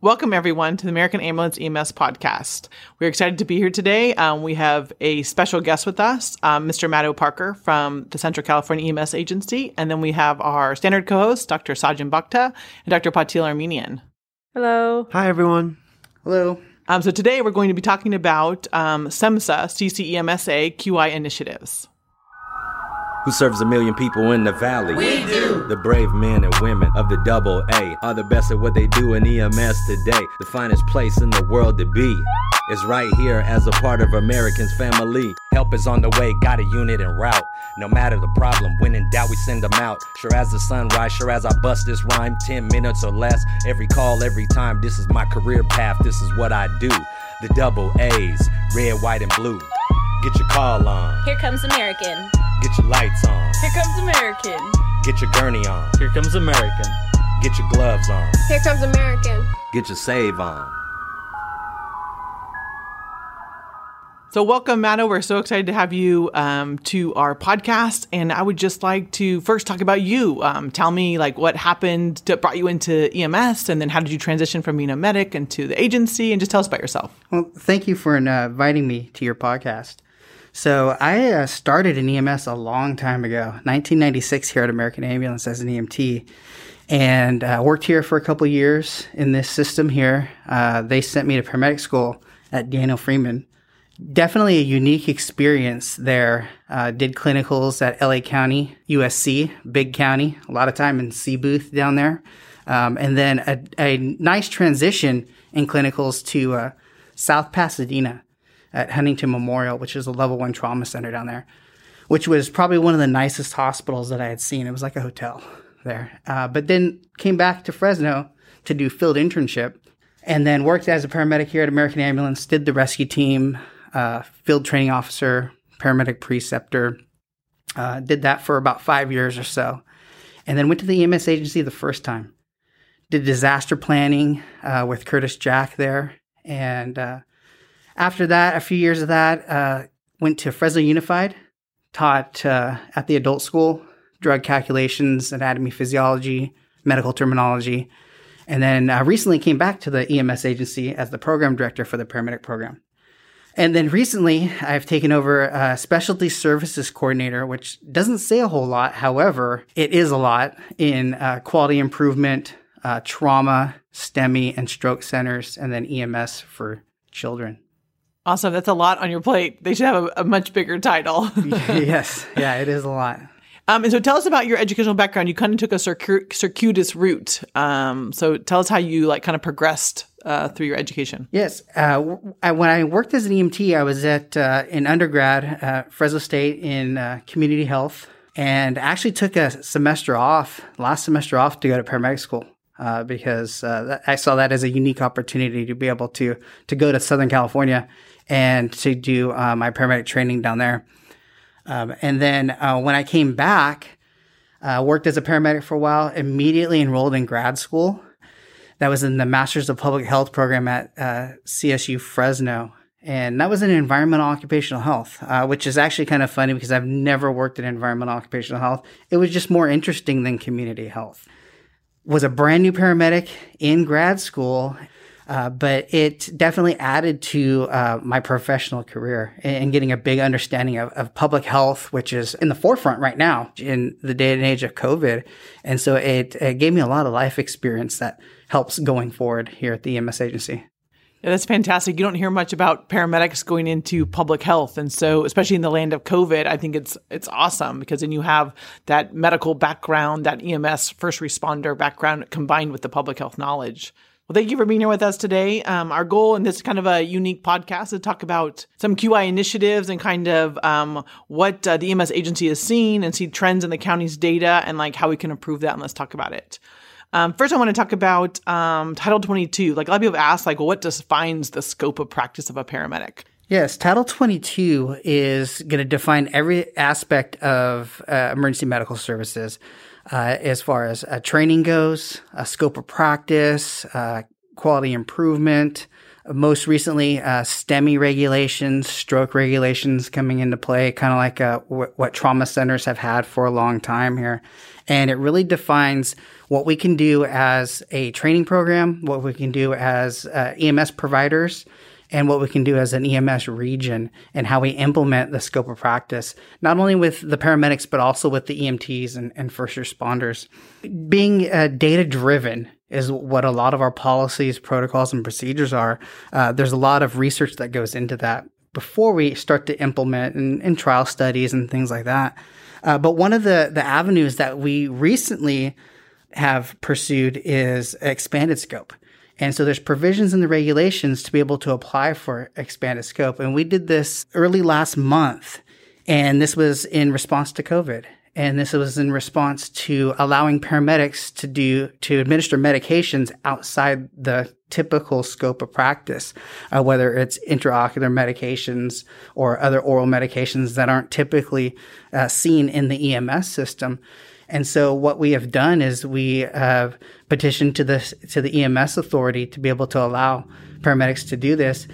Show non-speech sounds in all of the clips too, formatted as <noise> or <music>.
Welcome, everyone, to the American Ambulance EMS podcast. We're excited to be here today. Um, we have a special guest with us, um, Mr. Matt Parker from the Central California EMS Agency. And then we have our standard co host, Dr. Sajjan Bhakta and Dr. Patil Armenian. Hello. Hi, everyone. Hello. Um, so today we're going to be talking about um, SEMSA CCEMSA QI initiatives who serves a million people in the valley. We do. The brave men and women of the double A are the best at what they do in EMS today. The finest place in the world to be is right here as a part of Americans' family. Help is on the way, got a unit en route. No matter the problem, when in doubt, we send them out. Sure as the sun sunrise, sure as I bust this rhyme, 10 minutes or less. Every call, every time, this is my career path, this is what I do. The double A's, red, white, and blue. Get your call on. Here comes American. Get your lights on. Here comes American. Get your gurney on. Here comes American. Get your gloves on. Here comes American. Get your save on. So, welcome, Matto. We're so excited to have you um, to our podcast. And I would just like to first talk about you. Um, tell me, like, what happened that brought you into EMS, and then how did you transition from being a medic into the agency? And just tell us about yourself. Well, thank you for uh, inviting me to your podcast. So I uh, started in EMS a long time ago, 1996 here at American Ambulance as an EMT, and uh, worked here for a couple years in this system here. Uh, they sent me to paramedic school at Daniel Freeman. Definitely a unique experience there. Uh, did clinicals at LA County, USC, big county, a lot of time in C booth down there. Um, and then a, a, nice transition in clinicals to uh, South Pasadena at Huntington Memorial, which is a level one trauma center down there, which was probably one of the nicest hospitals that I had seen. It was like a hotel there. Uh, but then came back to Fresno to do field internship and then worked as a paramedic here at American Ambulance, did the rescue team, uh, field training officer, paramedic preceptor. Uh, did that for about five years or so. And then went to the EMS agency the first time. Did disaster planning uh, with Curtis Jack there. And uh, after that, a few years of that, uh, went to Fresno Unified, taught uh, at the adult school, drug calculations, anatomy, physiology, medical terminology, and then uh, recently came back to the EMS agency as the program director for the paramedic program. And then recently, I've taken over a specialty services coordinator, which doesn't say a whole lot. However, it is a lot in uh, quality improvement, uh, trauma, STEMI, and stroke centers, and then EMS for children. Awesome. That's a lot on your plate. They should have a, a much bigger title. <laughs> <laughs> yes. Yeah, it is a lot. Um, and so tell us about your educational background. You kind of took a circuitous route. Um, so tell us how you like kind of progressed uh, through your education. Yes. Uh, when I worked as an EMT, I was at uh, in undergrad Fresno State in uh, community health and actually took a semester off, last semester off to go to paramedic school. Uh, because uh, I saw that as a unique opportunity to be able to to go to Southern California and to do uh, my paramedic training down there. Um, and then uh, when I came back, uh, worked as a paramedic for a while, immediately enrolled in grad school. That was in the Masters of Public Health program at uh, CSU Fresno. And that was in environmental occupational health, uh, which is actually kind of funny because I've never worked in environmental occupational health. It was just more interesting than community health. Was a brand new paramedic in grad school uh, but it definitely added to uh, my professional career and getting a big understanding of, of, public health, which is in the forefront right now in the day and age of COVID. And so it, it gave me a lot of life experience that helps going forward here at the EMS agency. Yeah, that's fantastic. You don't hear much about paramedics going into public health, and so especially in the land of COVID, I think it's it's awesome because then you have that medical background, that EMS first responder background combined with the public health knowledge. Well, thank you for being here with us today. Um, our goal in this kind of a unique podcast is to talk about some QI initiatives and kind of um, what uh, the EMS agency is seeing and see trends in the county's data and like how we can improve that. And let's talk about it. Um, first, I want to talk about um, Title 22. Like a lot of people have asked, like, well, what defines the scope of practice of a paramedic? Yes, Title 22 is going to define every aspect of uh, emergency medical services as far as uh, training goes, a scope of practice, uh, quality improvement, most recently, uh, STEMI regulations, stroke regulations coming into play, kind of like uh, w- what trauma centers have had for a long time here. And it really defines what we can do as a training program, what we can do as uh, EMS providers, and what we can do as an EMS region and how we implement the scope of practice, not only with the paramedics, but also with the EMTs and, and first responders. Being uh, data driven is what a lot of our policies, protocols, and procedures are. Uh, there's a lot of research that goes into that before we start to implement and, in trial studies and things like that. Uh, but one of the, the avenues that we recently have pursued is expanded scope. And so there's provisions in the regulations to be able to apply for expanded scope. And we did this early last month. And this was in response to COVID. And this was in response to allowing paramedics to do, to administer medications outside the typical scope of practice, uh, whether it's intraocular medications or other oral medications that aren't typically uh, seen in the EMS system. And so what we have done is we have petitioned to the to the EMS authority to be able to allow paramedics to do this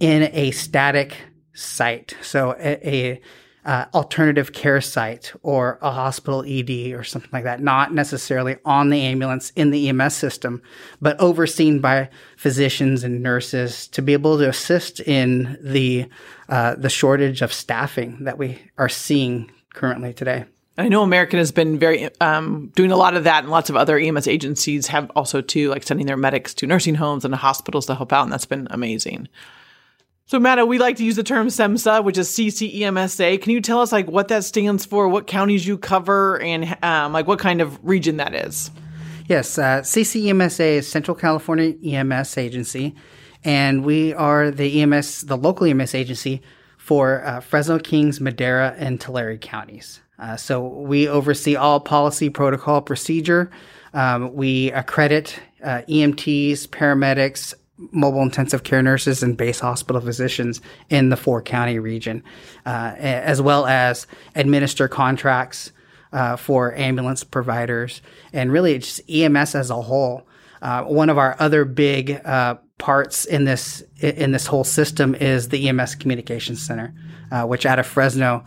in a static site. So a, a uh, alternative care site or a hospital ED or something like that, not necessarily on the ambulance in the EMS system, but overseen by physicians and nurses to be able to assist in the uh, the shortage of staffing that we are seeing currently today. I know American has been very um, doing a lot of that, and lots of other EMS agencies have also too, like sending their medics to nursing homes and hospitals to help out, and that's been amazing. So, Matt, we like to use the term SEMSA, which is CCEMSA. Can you tell us like what that stands for, what counties you cover, and um, like what kind of region that is? Yes, uh, CCEMSA is Central California EMS Agency, and we are the EMS, the local EMS agency for uh, Fresno, Kings, Madera, and Tulare counties. Uh, so we oversee all policy, protocol, procedure. Um, we accredit uh, EMTs, paramedics, mobile intensive care nurses, and base hospital physicians in the four county region, uh, as well as administer contracts uh, for ambulance providers and really just EMS as a whole. Uh, one of our other big uh, parts in this in this whole system is the EMS Communications Center, which out of Fresno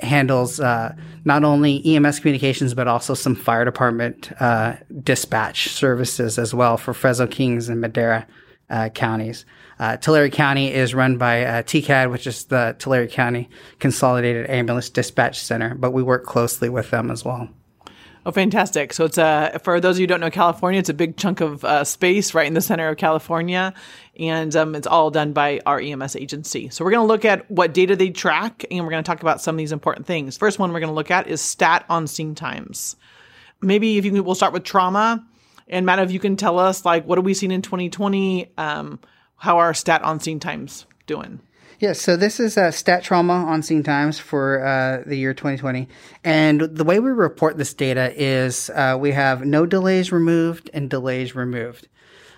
handles uh, not only EMS communications but also some fire department uh, dispatch services as well for Fresno Kings and Madera uh, counties. Uh, Tulare County is run by uh, TCAD, which is the Tulare County Consolidated Ambulance Dispatch Center, but we work closely with them as well. Oh, fantastic! So it's a for those of you who don't know California, it's a big chunk of uh, space right in the center of California, and um, it's all done by our EMS agency. So we're going to look at what data they track, and we're going to talk about some of these important things. First one we're going to look at is stat on scene times. Maybe if you can, we'll start with trauma, and Matt, if you can tell us like what have we seen in 2020, um, how are stat on scene times doing? Yes, so this is uh, stat trauma on scene times for uh, the year 2020. And the way we report this data is uh, we have no delays removed and delays removed.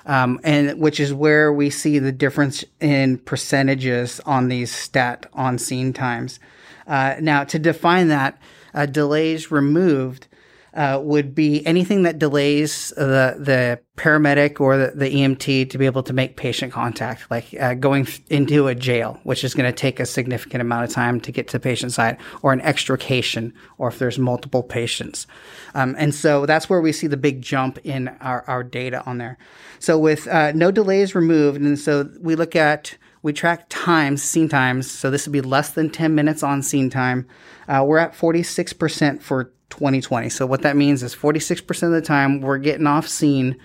Um, and which is where we see the difference in percentages on these stat on scene times. Uh, now, to define that, uh, delays removed uh, would be anything that delays the the paramedic or the, the EMT to be able to make patient contact, like uh, going into a jail, which is going to take a significant amount of time to get to the patient side, or an extrication, or if there's multiple patients. Um, and so that's where we see the big jump in our, our data on there. So with uh, no delays removed, and so we look at we track times, scene times. So this would be less than 10 minutes on scene time. Uh, we're at 46% for 2020. So what that means is 46% of the time we're getting off scene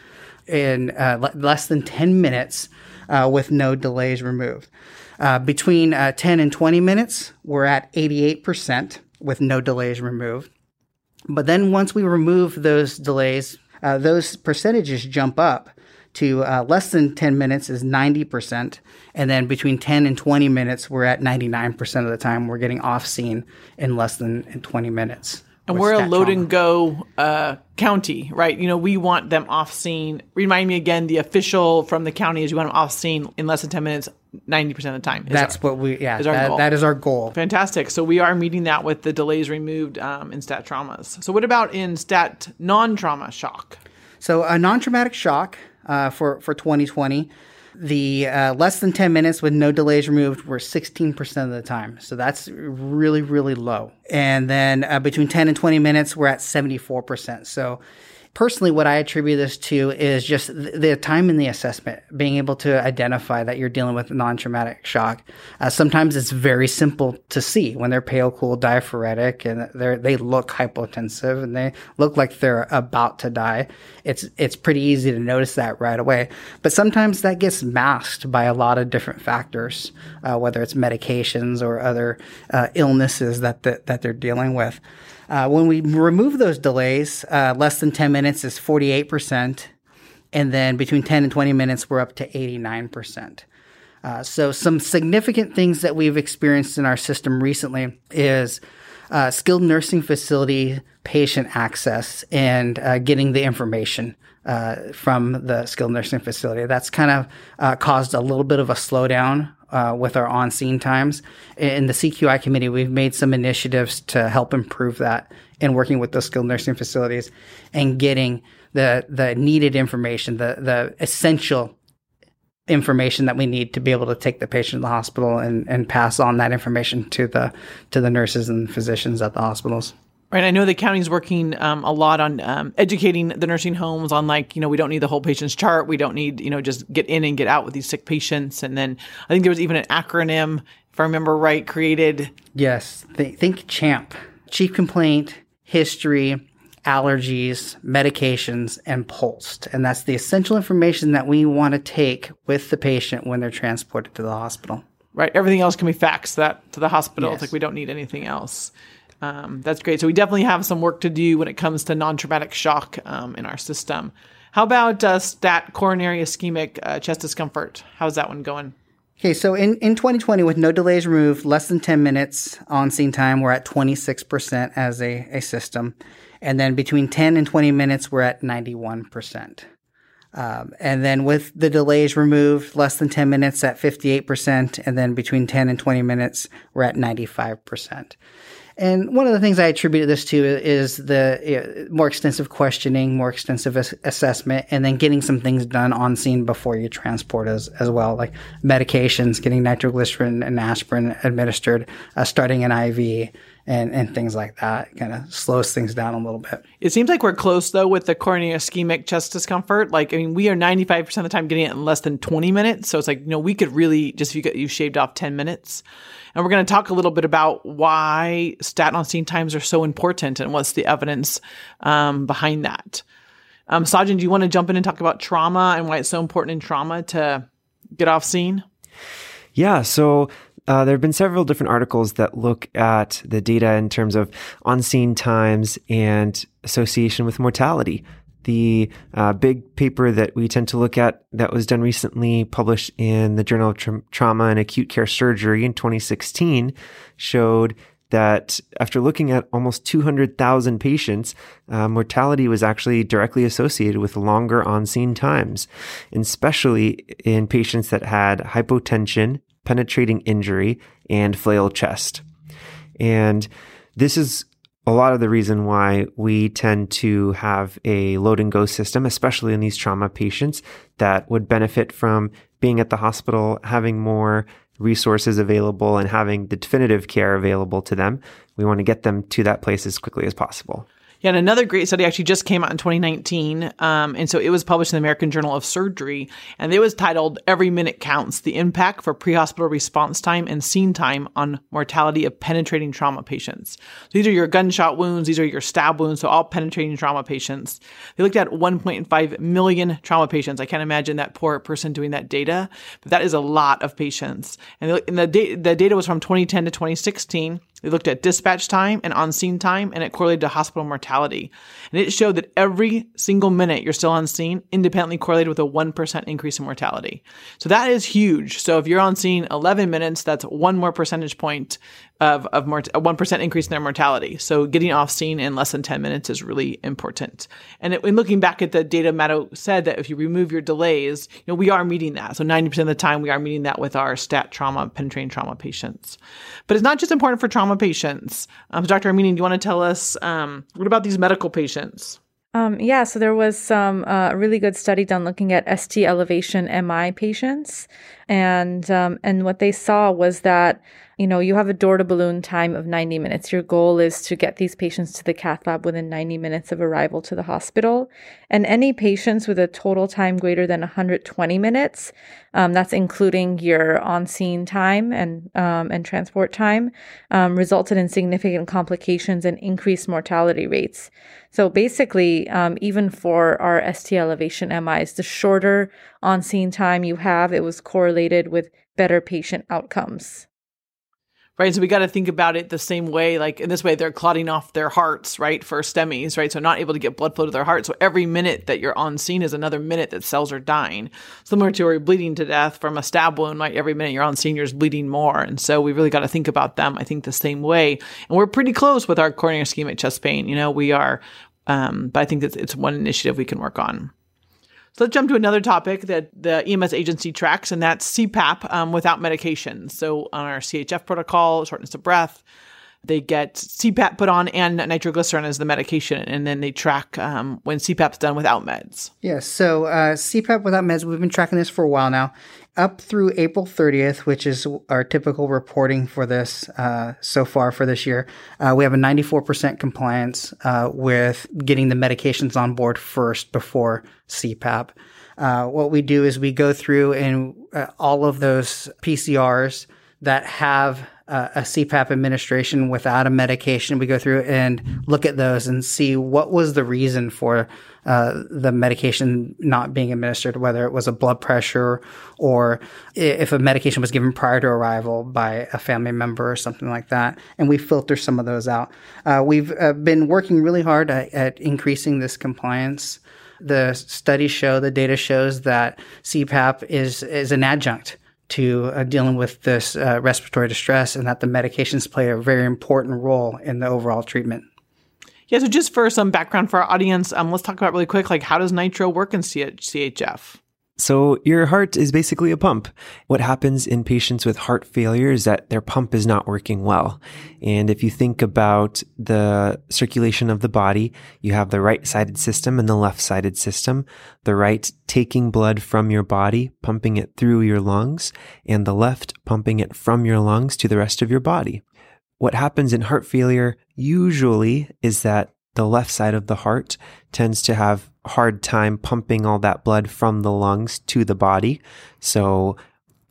in uh, less than 10 minutes uh, with no delays removed. Uh, between uh, 10 and 20 minutes, we're at 88% with no delays removed. But then once we remove those delays, uh, those percentages jump up to uh, less than 10 minutes is 90%. And then between 10 and 20 minutes, we're at 99% of the time we're getting off scene in less than 20 minutes. And we're a load trauma. and go uh, county, right? You know, we want them off scene. Remind me again, the official from the county is you want them off scene in less than 10 minutes, 90% of the time. That's our, what we, yeah, is that, that is our goal. Fantastic. So we are meeting that with the delays removed um, in stat traumas. So what about in stat non trauma shock? So a non traumatic shock, uh, for for 2020. The uh, less than 10 minutes with no delays removed were 16% of the time. So that's really, really low. And then uh, between 10 and 20 minutes, we're at 74%. So personally, what I attribute this to is just the time in the assessment, being able to identify that you're dealing with non traumatic shock. Uh, sometimes it's very simple to see when they're pale, cool, diaphoretic, and they they look hypotensive and they look like they're about to die. It's it's pretty easy to notice that right away. But sometimes that gets masked by a lot of different factors, uh, whether it's medications or other uh, illnesses that, that that they're dealing with. Uh, when we remove those delays, uh, less than 10 minutes is 48%. And then between 10 and 20 minutes, we're up to 89%. Uh, so, some significant things that we've experienced in our system recently is uh, skilled nursing facility patient access and uh, getting the information uh, from the skilled nursing facility. That's kind of caused a little bit of a slowdown uh, with our on scene times. In the CQI committee, we've made some initiatives to help improve that in working with those skilled nursing facilities and getting the the needed information, the the essential information that we need to be able to take the patient to the hospital and, and pass on that information to the to the nurses and physicians at the hospitals. Right. I know the county's working um, a lot on um, educating the nursing homes on like, you know, we don't need the whole patient's chart. We don't need, you know, just get in and get out with these sick patients. And then I think there was even an acronym, if I remember right, created. Yes. Th- think CHAMP Chief Complaint, History, Allergies, Medications, and POLST. And that's the essential information that we want to take with the patient when they're transported to the hospital. Right. Everything else can be faxed that to the hospital. Yes. It's like we don't need anything else. Um, that's great. So we definitely have some work to do when it comes to non-traumatic shock um, in our system. How about uh, stat coronary ischemic uh, chest discomfort? How's that one going? Okay, so in, in 2020, with no delays removed, less than 10 minutes on scene time, we're at 26% as a, a system. And then between 10 and 20 minutes, we're at 91%. Um, and then with the delays removed, less than 10 minutes at 58%. And then between 10 and 20 minutes, we're at 95%. And one of the things I attribute this to is the you know, more extensive questioning, more extensive ass- assessment, and then getting some things done on scene before you transport as, as well, like medications, getting nitroglycerin and aspirin administered, uh, starting an IV, and, and things like that. Kind of slows things down a little bit. It seems like we're close though with the coronary ischemic chest discomfort. Like, I mean, we are 95% of the time getting it in less than 20 minutes. So it's like, you know, we could really just, if you, get, you shaved off 10 minutes. And we're going to talk a little bit about why stat on scene times are so important and what's the evidence um, behind that. Um, Sajjan, do you want to jump in and talk about trauma and why it's so important in trauma to get off scene? Yeah. So uh, there have been several different articles that look at the data in terms of on scene times and association with mortality. The uh, big paper that we tend to look at that was done recently, published in the Journal of Tra- Trauma and Acute Care Surgery in 2016, showed that after looking at almost 200,000 patients, uh, mortality was actually directly associated with longer on scene times, especially in patients that had hypotension, penetrating injury, and flail chest. And this is a lot of the reason why we tend to have a load and go system, especially in these trauma patients that would benefit from being at the hospital, having more resources available, and having the definitive care available to them. We want to get them to that place as quickly as possible. Yeah, and another great study actually just came out in 2019. Um, and so it was published in the American Journal of Surgery. And it was titled Every Minute Counts The Impact for Pre-Hospital Response Time and Scene Time on Mortality of Penetrating Trauma Patients. So these are your gunshot wounds, these are your stab wounds, so all penetrating trauma patients. They looked at 1.5 million trauma patients. I can't imagine that poor person doing that data, but that is a lot of patients. And the, and the, da- the data was from 2010 to 2016. They looked at dispatch time and on scene time, and it correlated to hospital mortality. And it showed that every single minute you're still on scene independently correlated with a 1% increase in mortality. So that is huge. So if you're on scene 11 minutes, that's one more percentage point of, of mort- a 1% increase in their mortality. So getting off scene in less than 10 minutes is really important. And in looking back at the data, Matto said that if you remove your delays, you know, we are meeting that. So 90% of the time we are meeting that with our stat trauma, penetrating trauma patients. But it's not just important for trauma patients. Um, Dr. Amini, do you want to tell us um, what about these medical patients? Um, yeah, so there was some uh, really good study done looking at ST elevation MI patients, and um, and what they saw was that you know, you have a door to balloon time of 90 minutes. Your goal is to get these patients to the cath lab within 90 minutes of arrival to the hospital. And any patients with a total time greater than 120 minutes, um, that's including your on scene time and, um, and transport time, um, resulted in significant complications and increased mortality rates. So basically, um, even for our ST elevation MIs, the shorter on scene time you have, it was correlated with better patient outcomes right? So we got to think about it the same way. Like in this way, they're clotting off their hearts, right, for STEMIs, right? So not able to get blood flow to their heart. So every minute that you're on scene is another minute that cells are dying. Similar to where you're bleeding to death from a stab wound, right? Every minute you're on scene, you're bleeding more. And so we really got to think about them, I think, the same way. And we're pretty close with our coronary ischemic chest pain. You know, we are, um, but I think it's, it's one initiative we can work on. So let's jump to another topic that the EMS agency tracks, and that's CPAP um, without medication. So on our CHF protocol, shortness of breath, they get CPAP put on and nitroglycerin as the medication, and then they track um, when CPAP's done without meds. Yes. so uh, CPAP without meds, we've been tracking this for a while now up through April 30th, which is our typical reporting for this uh, so far for this year, uh, we have a 94% compliance uh, with getting the medications on board first before CPAP. Uh, what we do is we go through and uh, all of those PCRs that have uh, a CPAP administration without a medication. We go through and look at those and see what was the reason for uh, the medication not being administered, whether it was a blood pressure or if a medication was given prior to arrival by a family member or something like that. And we filter some of those out. Uh, we've uh, been working really hard at, at increasing this compliance. The studies show, the data shows that CPAP is is an adjunct to uh, dealing with this uh, respiratory distress and that the medications play a very important role in the overall treatment. Yeah, so just for some background for our audience, um, let's talk about really quick, like how does nitro work in CHF? So, your heart is basically a pump. What happens in patients with heart failure is that their pump is not working well. And if you think about the circulation of the body, you have the right sided system and the left sided system. The right taking blood from your body, pumping it through your lungs, and the left pumping it from your lungs to the rest of your body. What happens in heart failure usually is that the left side of the heart tends to have hard time pumping all that blood from the lungs to the body. So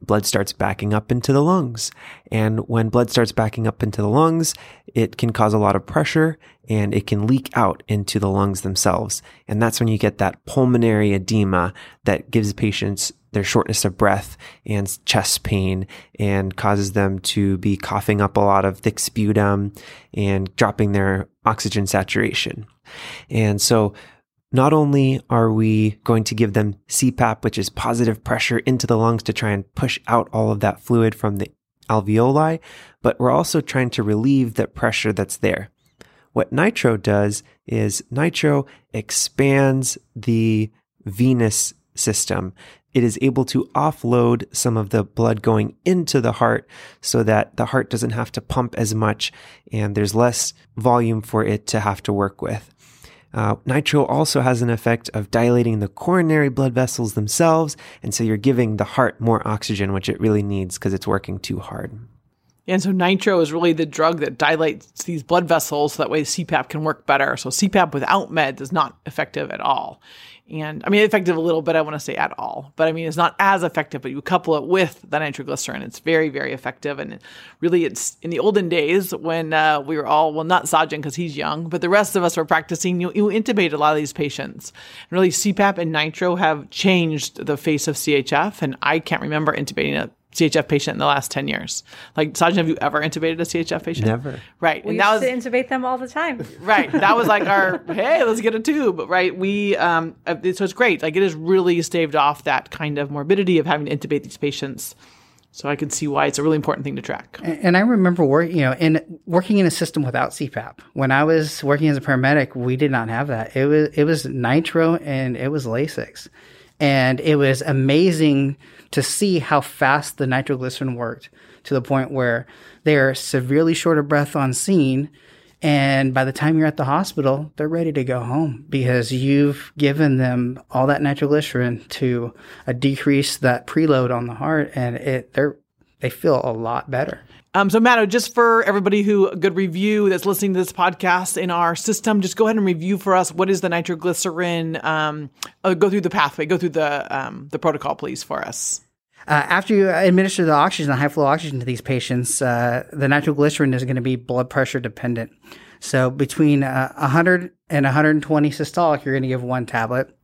blood starts backing up into the lungs. And when blood starts backing up into the lungs, it can cause a lot of pressure and it can leak out into the lungs themselves. And that's when you get that pulmonary edema that gives patients their shortness of breath and chest pain and causes them to be coughing up a lot of thick sputum and dropping their oxygen saturation. And so not only are we going to give them CPAP, which is positive pressure into the lungs to try and push out all of that fluid from the alveoli, but we're also trying to relieve that pressure that's there. What nitro does is nitro expands the venous system. It is able to offload some of the blood going into the heart so that the heart doesn't have to pump as much and there's less volume for it to have to work with. Uh, nitro also has an effect of dilating the coronary blood vessels themselves, and so you're giving the heart more oxygen, which it really needs because it's working too hard. And so nitro is really the drug that dilates these blood vessels so that way CPAP can work better. So CPAP without meds is not effective at all. And I mean, effective a little bit, I want to say at all, but I mean, it's not as effective, but you couple it with the nitroglycerin, it's very, very effective. And really, it's in the olden days when uh, we were all, well, not Sajjan because he's young, but the rest of us were practicing, you, you intubate a lot of these patients. And really, CPAP and nitro have changed the face of CHF. And I can't remember intubating a CHF patient in the last 10 years. Like, Sajjan, have you ever intubated a CHF patient? Never. Right. We and that was to intubate them all the time. <laughs> Right. That was like our, hey, let's get a tube. Right. We, um, uh, so it's great. Like, it has really staved off that kind of morbidity of having to intubate these patients. So I can see why it's a really important thing to track. And I remember work, you know, in working in a system without CPAP. When I was working as a paramedic, we did not have that. It was it was nitro and it was Lasix, and it was amazing to see how fast the nitroglycerin worked to the point where they're severely short of breath on scene. And by the time you're at the hospital, they're ready to go home because you've given them all that nitroglycerin to uh, decrease that preload on the heart, and it they're they feel a lot better. Um, so, Matto, just for everybody who good review that's listening to this podcast in our system, just go ahead and review for us what is the nitroglycerin. Um, uh, go through the pathway, go through the um, the protocol, please, for us. Uh, after you administer the oxygen, the high flow oxygen to these patients, uh, the nitroglycerin is going to be blood pressure dependent. So between uh, 100 and 120 systolic, you're going to give one tablet.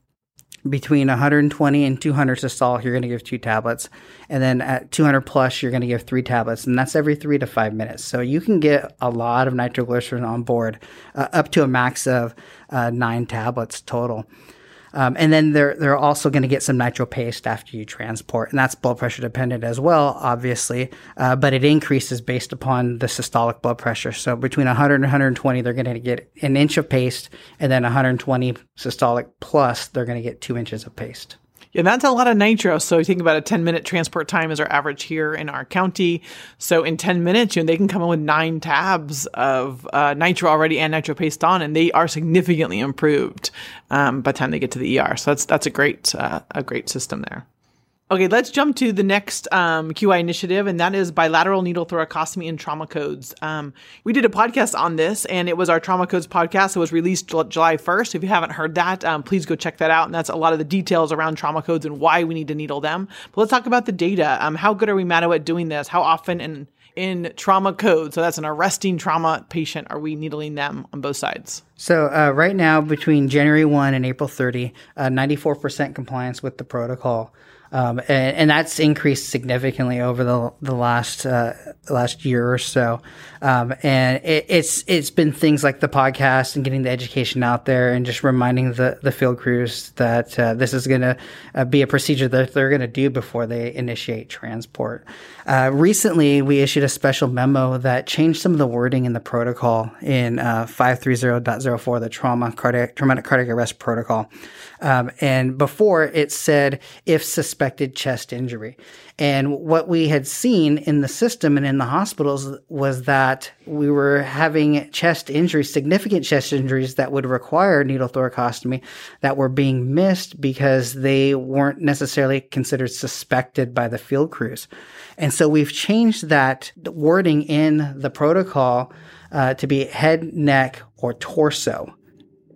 Between 120 and 200 systolic, you're going to give two tablets. And then at 200 plus, you're going to give three tablets. And that's every three to five minutes. So you can get a lot of nitroglycerin on board, uh, up to a max of uh, nine tablets total. Um, and then they're they're also going to get some nitro paste after you transport, and that's blood pressure dependent as well, obviously. Uh, but it increases based upon the systolic blood pressure. So between 100 and 120, they're going to get an inch of paste, and then 120 systolic plus, they're going to get two inches of paste. Yeah, that's a lot of nitro. So think about a 10 minute transport time is our average here in our county. So in 10 minutes, you know, they can come in with nine tabs of uh, nitro already and nitro paste on, and they are significantly improved um, by the time they get to the ER. So that's that's a great uh, a great system there. Okay, let's jump to the next um, QI initiative, and that is bilateral needle thoracostomy and trauma codes. Um, we did a podcast on this, and it was our trauma codes podcast. It was released July 1st. If you haven't heard that, um, please go check that out. And that's a lot of the details around trauma codes and why we need to needle them. But let's talk about the data. Um, how good are we, Matto, at doing this? How often and in trauma code, so that's an arresting trauma patient, are we needling them on both sides? So uh, right now, between January 1 and April 30, uh, 94% compliance with the protocol. Um, and, and, that's increased significantly over the the last uh, last year or so. Um, and it, it's it's been things like the podcast and getting the education out there, and just reminding the the field crews that uh, this is going to uh, be a procedure that they're going to do before they initiate transport. Uh, recently, we issued a special memo that changed some of the wording in the protocol in uh, 530.04, the trauma cardiac traumatic cardiac arrest protocol. Um, and before it said if suspected chest injury. And what we had seen in the system and in the hospitals was that we were having chest injuries, significant chest injuries that would require needle thoracostomy that were being missed because they weren't necessarily considered suspected by the field crews. And so we've changed that wording in the protocol uh, to be head, neck, or torso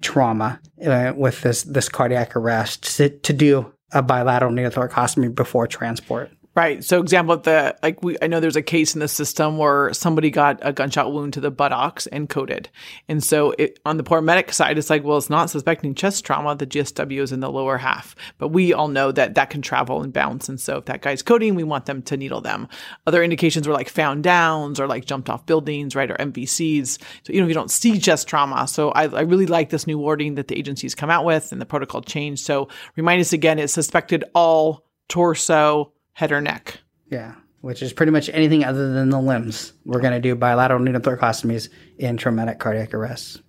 trauma uh, with this this cardiac arrest to, to do a bilateral needle thoracostomy before transport. Right. So, example, the like we I know there's a case in the system where somebody got a gunshot wound to the buttocks and coded, and so it, on the paramedic side, it's like, well, it's not suspecting chest trauma. The GSW is in the lower half, but we all know that that can travel and bounce, and so if that guy's coding, we want them to needle them. Other indications were like found downs or like jumped off buildings, right, or MVCs. So you know you don't see chest trauma. So I, I really like this new wording that the agencies come out with and the protocol change. So remind us again, it's suspected all torso head or neck. Yeah, which is pretty much anything other than the limbs. We're going to do bilateral needle thoracostomies in traumatic cardiac arrests.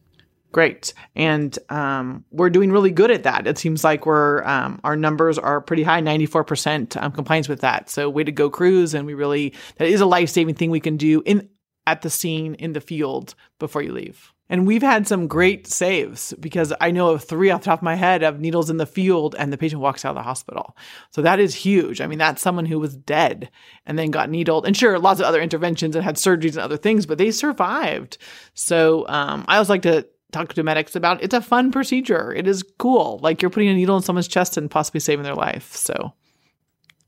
Great, and um, we're doing really good at that. It seems like we're um, our numbers are pretty high, ninety four percent um, compliance with that. So way to go, crews! And we really that is a life saving thing we can do in at the scene in the field before you leave. And we've had some great saves because I know of three off the top of my head of needles in the field and the patient walks out of the hospital. So that is huge. I mean, that's someone who was dead and then got needled. And sure, lots of other interventions and had surgeries and other things, but they survived. So um, I always like to talk to medics about it's a fun procedure. It is cool. Like you're putting a needle in someone's chest and possibly saving their life. So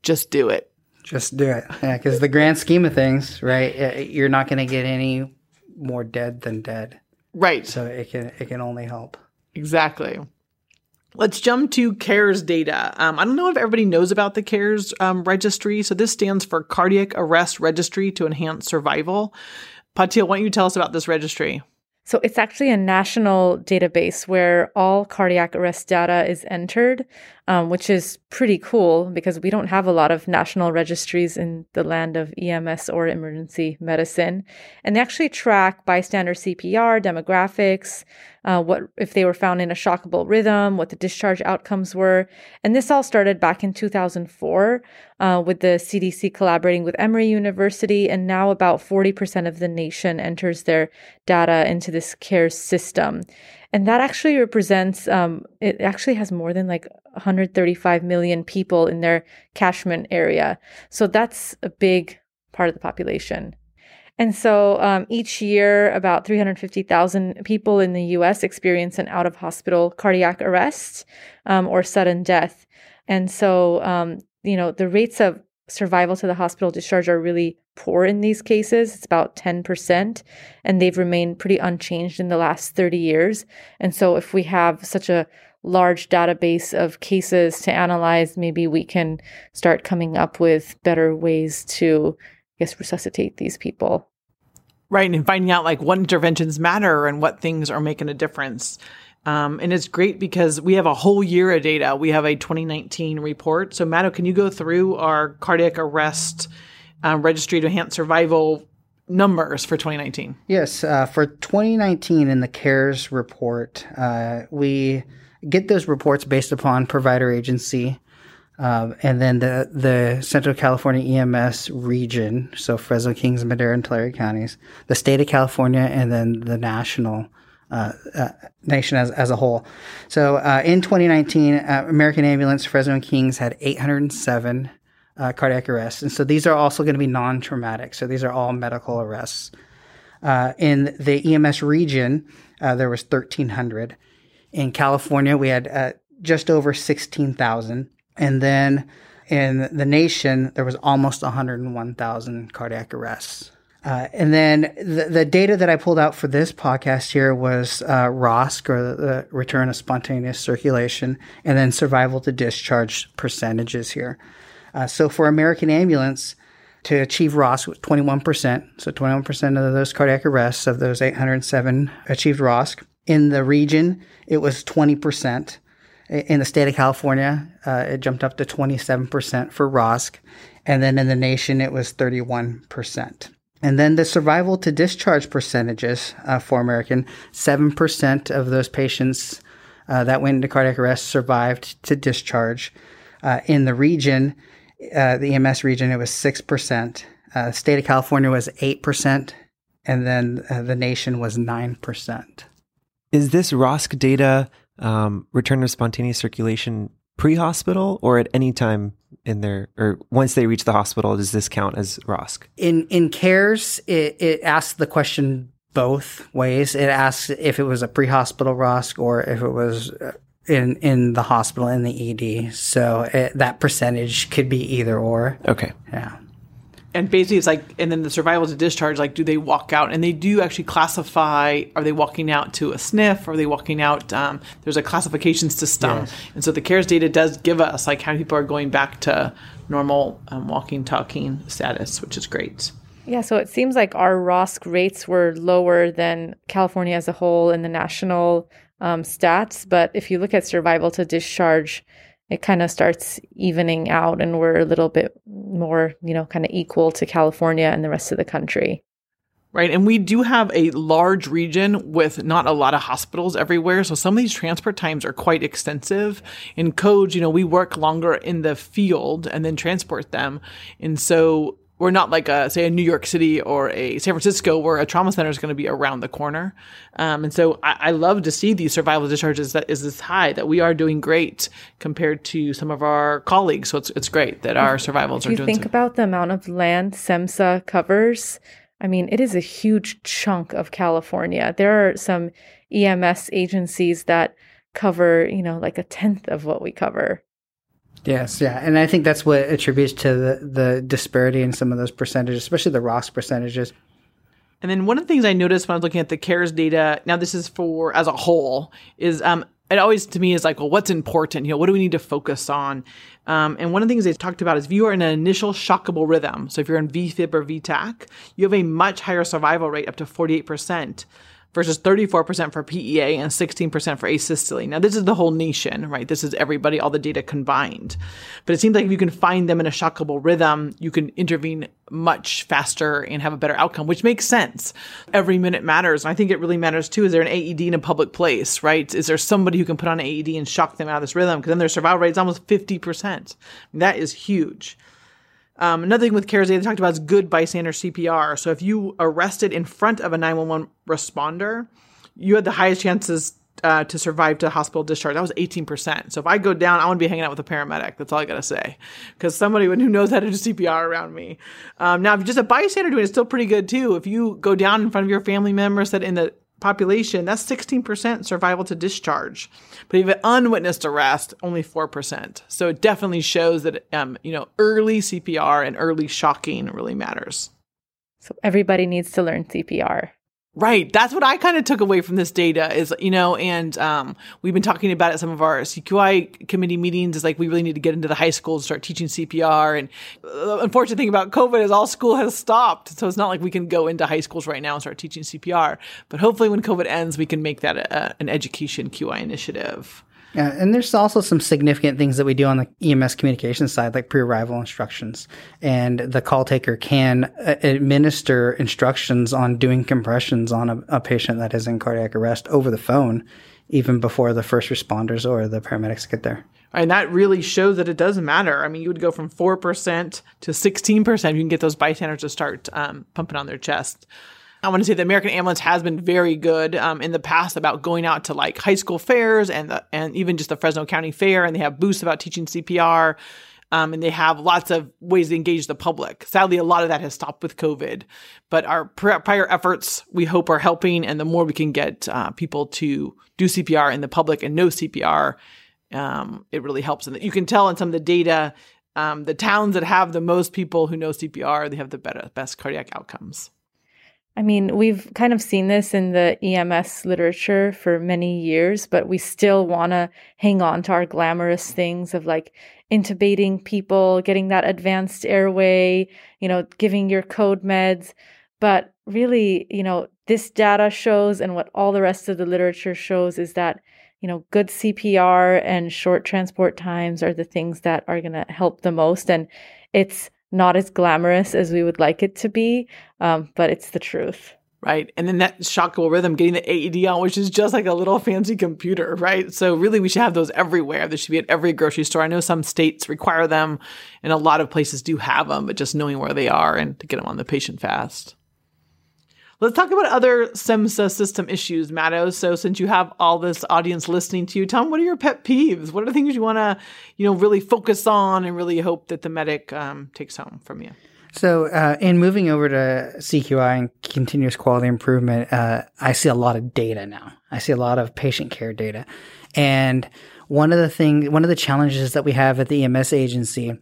just do it. Just do it. Yeah, because the grand scheme of things, right? You're not going to get any more dead than dead. Right. So it can it can only help. Exactly. Let's jump to CARES data. Um, I don't know if everybody knows about the CARES um, registry. So this stands for Cardiac Arrest Registry to Enhance Survival. Patil, why don't you tell us about this registry? So it's actually a national database where all cardiac arrest data is entered, um, which is pretty cool because we don't have a lot of national registries in the land of EMS or emergency medicine. And they actually track bystander CPR, demographics, uh, what if they were found in a shockable rhythm, what the discharge outcomes were. And this all started back in 2004 uh, with the CDC collaborating with Emory University. And now about 40% of the nation enters their data into this CARES system. And that actually represents, um, it actually has more than like 135 million people in their catchment area. So that's a big part of the population. And so um, each year, about 350,000 people in the US experience an out of hospital cardiac arrest um, or sudden death. And so, um, you know, the rates of survival to the hospital discharge are really poor in these cases. It's about 10%, and they've remained pretty unchanged in the last 30 years. And so, if we have such a large database of cases to analyze, maybe we can start coming up with better ways to guess, resuscitate these people. Right. And finding out like what interventions matter and what things are making a difference. Um, and it's great because we have a whole year of data. We have a 2019 report. So, Matto, can you go through our cardiac arrest uh, registry to enhance survival numbers for 2019? Yes. Uh, for 2019 in the CARES report, uh, we get those reports based upon provider agency um, and then the the Central California EMS region, so Fresno, Kings, Madera, and Tulare counties, the state of California, and then the national uh, uh, nation as, as a whole. So uh, in 2019, uh, American Ambulance Fresno and Kings had 807 uh, cardiac arrests, and so these are also going to be non-traumatic. So these are all medical arrests. Uh, in the EMS region, there was 1,300. In California, we had just over 16,000. And then in the nation, there was almost 101,000 cardiac arrests. Uh, and then the, the, data that I pulled out for this podcast here was uh, ROSC, or the, return of spontaneous circulation, and then survival to discharge percentages here. Uh, so for American Ambulance, to achieve ROSC was 21%. So 21% of those cardiac arrests of those 807 achieved ROSC. In the region, it was 20%. In the state of California, uh, it jumped up to 27% for ROSC. And then in the nation, it was 31%. And then the survival to discharge percentages uh, for American 7% of those patients uh, that went into cardiac arrest survived to discharge. Uh, in the region, uh, the EMS region, it was 6%. Uh, state of California was 8%. And then uh, the nation was 9%. Is this ROSC data um, return of spontaneous circulation pre-hospital or at any time in their or once they reach the hospital does this count as ROSC? In in CARES it, it asks the question both ways. It asks if it was a pre-hospital ROSC or if it was uh, in in the hospital in the ED. So it, that percentage could be either or. Okay. Yeah and basically it's like and then the survival to discharge like do they walk out? And they do actually classify are they walking out to a sniff? Are they walking out um, there's a classification system. Yes. and so the CARES data does give us like how people are going back to normal um, walking talking status which is great. Yeah so it seems like our ROSC rates were lower than california as a whole in the national um, stats but if you look at survival to discharge it kind of starts evening out and we're a little bit more, you know, kind of equal to California and the rest of the country. Right. And we do have a large region with not a lot of hospitals everywhere. So some of these transport times are quite extensive. In codes, you know, we work longer in the field and then transport them. And so we're not like a say a New York City or a San Francisco where a trauma center is going to be around the corner. Um, and so I, I, love to see these survival discharges that is this high that we are doing great compared to some of our colleagues. So it's it's great that our survivals if are doing. You think so. about the amount of land SEMSA covers. I mean, it is a huge chunk of California. There are some EMS agencies that cover, you know, like a tenth of what we cover. Yes, yeah, and I think that's what attributes to the, the disparity in some of those percentages, especially the ROSC percentages. And then one of the things I noticed when I was looking at the CARES data, now this is for as a whole, is um, it always to me is like, well, what's important? You know, what do we need to focus on? Um, and one of the things they talked about is if you are in an initial shockable rhythm, so if you're in VFib or VTach, you have a much higher survival rate, up to 48%. Versus 34% for PEA and 16% for asystole. Now, this is the whole nation, right? This is everybody, all the data combined. But it seems like if you can find them in a shockable rhythm, you can intervene much faster and have a better outcome, which makes sense. Every minute matters. And I think it really matters too. Is there an AED in a public place, right? Is there somebody who can put on an AED and shock them out of this rhythm? Because then their survival rate is almost 50%. That is huge. Um, another thing with CARES they talked about is good bystander CPR. So if you arrested in front of a 911 responder, you had the highest chances uh, to survive to hospital discharge. That was 18%. So if I go down, I want to be hanging out with a paramedic. That's all I got to say. Because somebody who knows how to do CPR around me. Um, now, if you're just a bystander doing it, it's still pretty good too. If you go down in front of your family member, said in the population, that's 16% survival to discharge. But have unwitnessed arrest, only 4%. So it definitely shows that, um, you know, early CPR and early shocking really matters. So everybody needs to learn CPR. Right. That's what I kind of took away from this data is, you know, and um, we've been talking about it at some of our CQI committee meetings is like we really need to get into the high schools and start teaching CPR. And the unfortunate thing about COVID is all school has stopped. So it's not like we can go into high schools right now and start teaching CPR. But hopefully when COVID ends, we can make that a, an education QI initiative. Yeah, and there's also some significant things that we do on the EMS communication side, like pre-arrival instructions, and the call taker can uh, administer instructions on doing compressions on a, a patient that is in cardiac arrest over the phone, even before the first responders or the paramedics get there. And that really shows that it does matter. I mean, you would go from 4% to 16%. You can get those bystanders to start um, pumping on their chest. I want to say the American Ambulance has been very good um, in the past about going out to like high school fairs and the, and even just the Fresno County Fair, and they have booths about teaching CPR. Um, and they have lots of ways to engage the public. Sadly, a lot of that has stopped with COVID, but our prior efforts we hope are helping. And the more we can get uh, people to do CPR in the public and know CPR, um, it really helps. And you can tell in some of the data, um, the towns that have the most people who know CPR, they have the better, best cardiac outcomes. I mean, we've kind of seen this in the EMS literature for many years, but we still want to hang on to our glamorous things of like intubating people, getting that advanced airway, you know, giving your code meds. But really, you know, this data shows and what all the rest of the literature shows is that, you know, good CPR and short transport times are the things that are going to help the most. And it's not as glamorous as we would like it to be, um, but it's the truth. Right. And then that shockable rhythm, getting the AED on, which is just like a little fancy computer, right? So really we should have those everywhere. They should be at every grocery store. I know some states require them and a lot of places do have them, but just knowing where they are and to get them on the patient fast. Let's talk about other SEMSA system issues, Matto. So since you have all this audience listening to you, Tom, what are your pet peeves? What are the things you want to, you know, really focus on and really hope that the medic um, takes home from you? So, uh, in moving over to CQI and continuous quality improvement, uh, I see a lot of data now. I see a lot of patient care data, and one of the thing, one of the challenges that we have at the EMS agency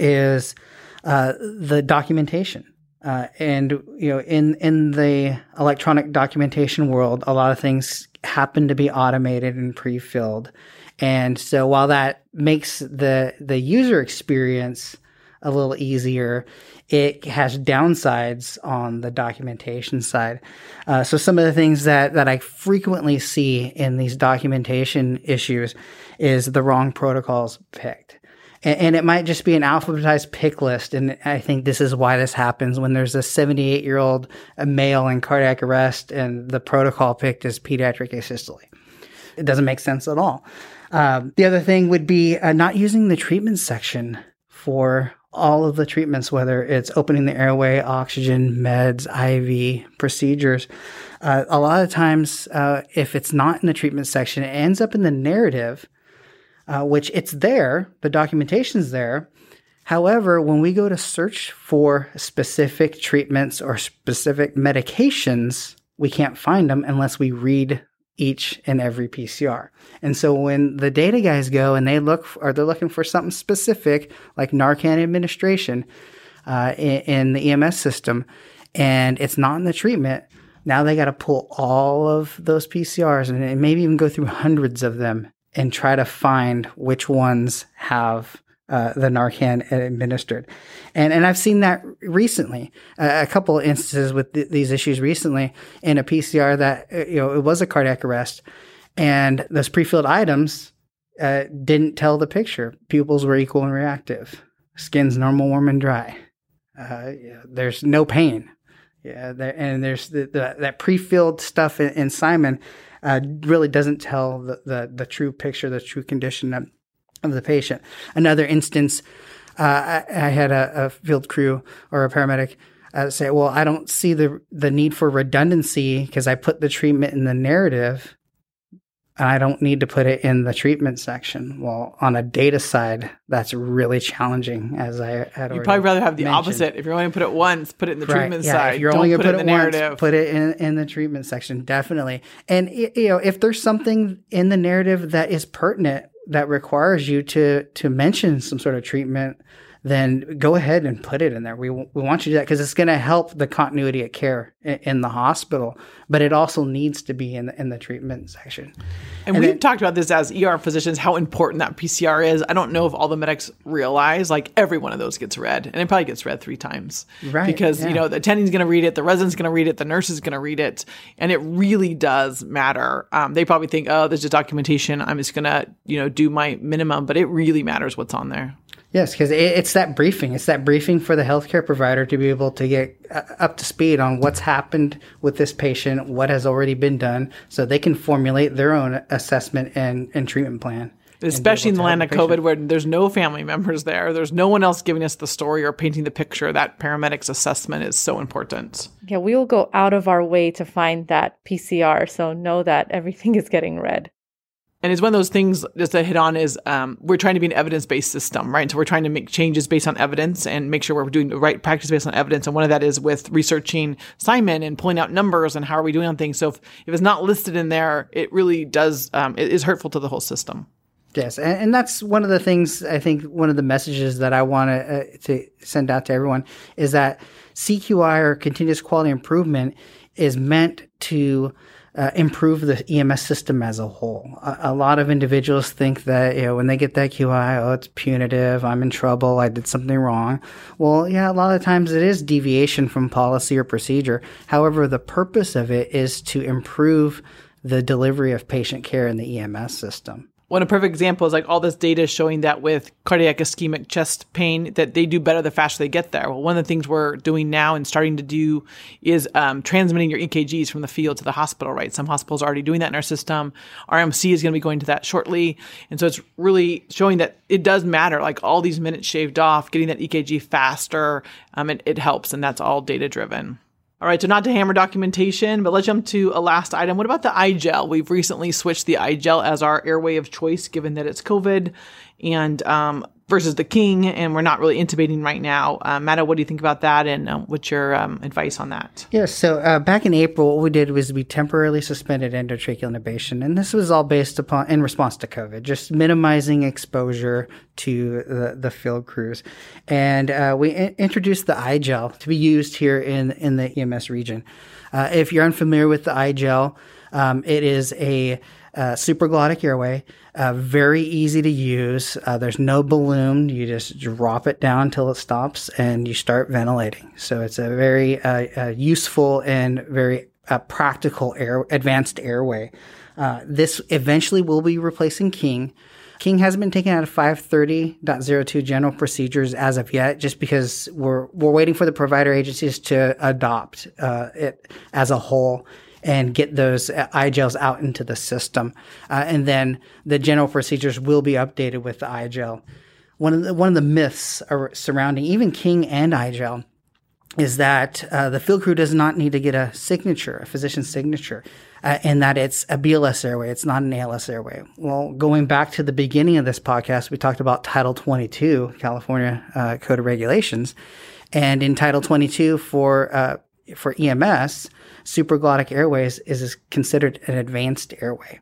is uh, the documentation. Uh, and you know, in in the electronic documentation world, a lot of things happen to be automated and pre-filled. And so, while that makes the the user experience a little easier, it has downsides on the documentation side. Uh, so, some of the things that that I frequently see in these documentation issues is the wrong protocols picked and, and it might just be an alphabetized pick list. And I think this is why this happens when there's a 78 year old male in cardiac arrest and the protocol picked is pediatric asystole. It doesn't make sense at all. Um, the other thing would be uh, not using the treatment section for all of the treatments, whether it's opening the airway, oxygen, meds, IV, procedures. Uh, a lot of times, uh, if it's not in the treatment section, it ends up in the narrative uh, which it's there, the documentation's there. However, when we go to search for specific treatments or specific medications, we can't find them unless we read each and every PCR. And so when the data guys go and they look, or they're looking for something specific like Narcan administration uh, in, in the EMS system, and it's not in the treatment, now they got to pull all of those PCRs and maybe even go through hundreds of them and try to find which ones have uh, the Narcan administered. And, and I've seen that recently, uh, a couple of instances with th- these issues recently in a PCR that, uh, you know, it was a cardiac arrest and those pre-filled items uh, didn't tell the picture. Pupils were equal and reactive. Skin's normal, warm, and dry. Uh, yeah, there's no pain. Yeah, there, and there's the, the, that pre-filled stuff in, in Simon uh, really doesn't tell the, the, the true picture, the true condition of, of the patient. Another instance, uh, I, I, had a, a, field crew or a paramedic uh, say, "Well, I don't see the the need for redundancy because I put the treatment in the narrative." I don't need to put it in the treatment section. Well, on a data side, that's really challenging, as I had. You'd probably rather have the mentioned. opposite. If you're only going to put it once, put it in the right. treatment yeah, side. If you're don't only going to put, put, it, it in the once, narrative. Put it in, in the treatment section, definitely. And you know, if there's something in the narrative that is pertinent that requires you to to mention some sort of treatment then go ahead and put it in there. We, we want you to do that because it's going to help the continuity of care in, in, the hospital, but it also needs to be in the, in the treatment section. And, and we've then, talked about this as ER physicians, how important that PCR is. I don't know if all the medics realize like every one of those gets read and it probably gets read three times. Right. Because, yeah. you know, the attending's going to read it, the resident's going to read it, the nurse is going to read it. And it really does matter. Um, they probably think, oh, there's just documentation. I'm just going to, you know, do my minimum, but it really matters what's on there. Yes, because it's that briefing. It's that briefing for the healthcare provider to be able to get uh, up to speed on what's happened with this patient, what has already been done, so they can formulate their own assessment and, and treatment plan. Especially in the land of COVID, where there's no family members there, there's no one else giving us the story or painting the picture. That paramedics assessment is so important. Yeah, we will go out of our way to find that PCR, so know that everything is getting read and it's one of those things just to hit on is um, we're trying to be an evidence-based system right? So we're trying to make changes based on evidence and make sure we're doing the right practice based on evidence. And one of that is with researching simon and pulling out numbers and how are we doing on things. So if, if it's not listed in there it really does um, it is hurtful to the whole system. Yes, and, and, that's one of the things I think one of the messages that I want uh, to send out to everyone is that CQI or continuous quality improvement is meant to uh, improve the EMS system as a whole. A, a, lot of individuals think that, you know, when they get that QI, oh, it's punitive, I'm in trouble, I did something wrong. Well, yeah, a lot of times it is deviation from policy or procedure. However, the purpose of it is to improve the delivery of patient care in the EMS system one a perfect example is like all this data showing that with cardiac ischemic chest pain that they do better the faster they get there. Well, one of the things we're doing now and starting to do is um, transmitting your EKGs from the field to the hospital. Right, some hospitals are already doing that in our system. RMC is going to be going to that shortly, and so it's really showing that it does matter. Like all these minutes shaved off, getting that EKG faster, um, it, it helps, and that's all data driven. All right, so not to hammer documentation, but let's jump to a last item. What about the iGel? We've recently switched the iGel as our airway of choice, given that it's COVID. And um, versus the king, and we're not really intubating right now. Uh, Matta, what do you think about that, and um, what's your um, advice on that? Yeah, so uh, back in April, what we did was we temporarily suspended endotracheal intubation, and this was all based upon in response to COVID, just minimizing exposure to the, the field crews, and uh, we in- introduced the iGel to be used here in in the EMS region. Uh, if you're unfamiliar with the iGel, um, it is a uh, supraglottic airway, uh, very easy to use. Uh, there's no balloon. You just drop it down until it stops and you start ventilating. So it's a very uh, uh, useful and very uh, practical air, advanced airway. this eventually will be replacing King. King hasn't been taken out of 530.02 general procedures as of yet, just because we're we're waiting for the provider agencies to adopt uh, it as a whole and get those iGels out into the system. Uh, and then the general procedures will be updated with the iGel. One of the, one of the myths surrounding even King and iGel is that uh, the field crew does not need to get a signature, a physician's signature, uh, and that it's a BLS airway, it's not an ALS airway. Well, going back to the beginning of this podcast, we talked about Title 22, California uh, Code of Regulations, and in Title 22 for uh, for EMS, supraglottic airways is considered an advanced airway.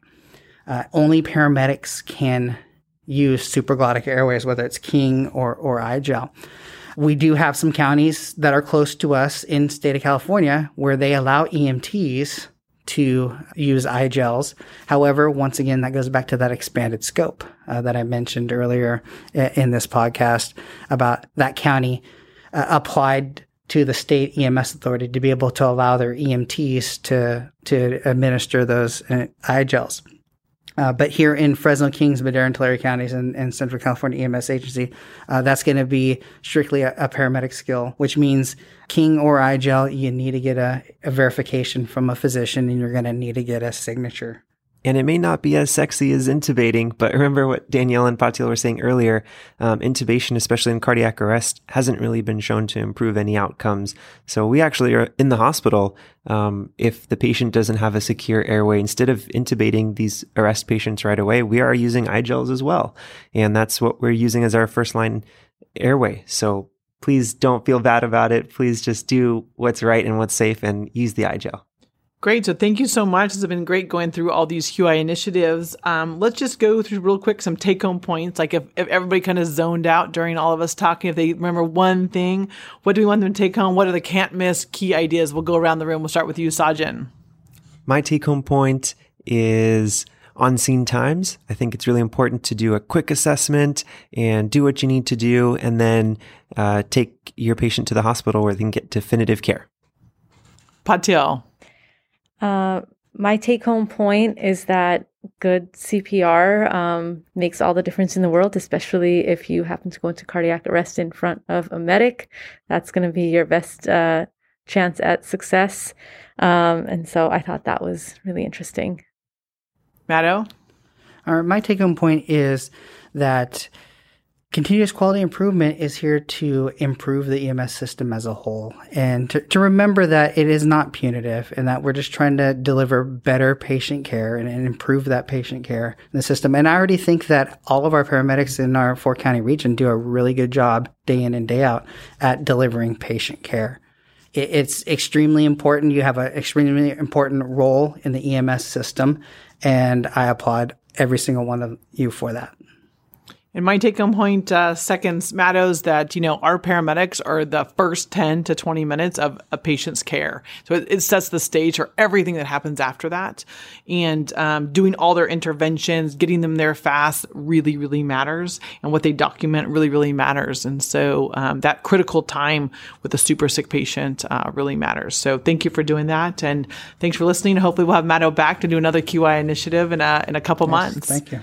Uh, only paramedics can use supraglottic airways, whether it's King or, or iGel. We do have some counties that are close to us in state of California where they allow EMTs to use iGels. However, once again, that goes back to that expanded scope uh, that I mentioned earlier in this podcast about that county uh, applied to the state EMS authority to be able to allow their EMTs to to administer those uh, iGels. Uh, but here in Fresno, Kings, Madera, and Tulare counties and, and Central California EMS agency, uh, that's going to be strictly a, a, paramedic skill, which means King or iGel, you need to get a, a verification from a physician and you're going to need to get a signature. And it may not be as sexy as intubating, but remember what Danielle and Patil were saying earlier. Um, intubation, especially in cardiac arrest, hasn't really been shown to improve any outcomes. So we actually are in the hospital. Um, if the patient doesn't have a secure airway, instead of intubating these arrest patients right away, we are using iGels as well. And that's what we're using as our first line airway. So please don't feel bad about it. Please just do what's right and what's safe and use the iGel. Great. So thank you so much. It's been great going through all these QI initiatives. Um, let's just go through real quick some take home points. Like if, if everybody kind of zoned out during all of us talking, if they remember one thing, what do we want them to take home? What are the can't miss key ideas? We'll go around the room. We'll start with you, Sajjan. My take home point is on scene times. I think it's really important to do a quick assessment and do what you need to do, and then uh, take your patient to the hospital where they can get definitive care. Patil. Uh, my take home point is that good CPR um, makes all the difference in the world, especially if you happen to go into cardiac arrest in front of a medic. That's going to be your best uh, chance at success. Um, and so I thought that was really interesting. Matto? Uh, my take home point is that continuous quality improvement is here to improve the EMS system as a whole and to, to, remember that it is not punitive and that we're just trying to deliver better patient care and, and, improve that patient care in the system. And I already think that all of our paramedics in our four county region do a really good job day in and day out at delivering patient care. It, it's extremely important. You have an extremely important role in the EMS system and I applaud every single one of you for that. And my take home point uh, seconds matters that, you know, our paramedics are the first 10 to 20 minutes of a patient's care. So it, it sets the stage for everything that happens after that. And um, doing all their interventions, getting them there fast really, really matters. And what they document really, really matters. And so um, that critical time with a super sick patient uh, really matters. So thank you for doing that. And thanks for listening. Hopefully we'll have Matto back to do another QI initiative in a, in a couple yes, months. Thank you.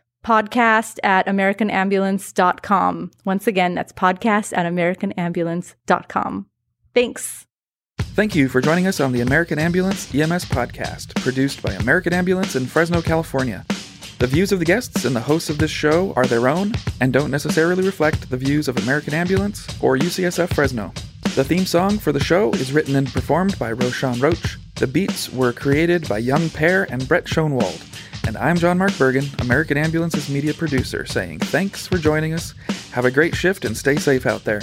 podcast at americanambulance.com. Once again, that's podcast at americanambulance.com. Thanks. Thank you for joining us on the American Ambulance EMS podcast, produced by American Ambulance in Fresno, California. The views of the guests and the hosts of this show are their own and don't necessarily reflect the views of American Ambulance or UCSF Fresno. The theme song for the show is written and performed by Roshan Roach. The beats were created by Young Pear and Brett Schoenwald. And I'm John Mark Bergen, American Ambulance's media producer, saying thanks for joining us. Have a great shift and stay safe out there.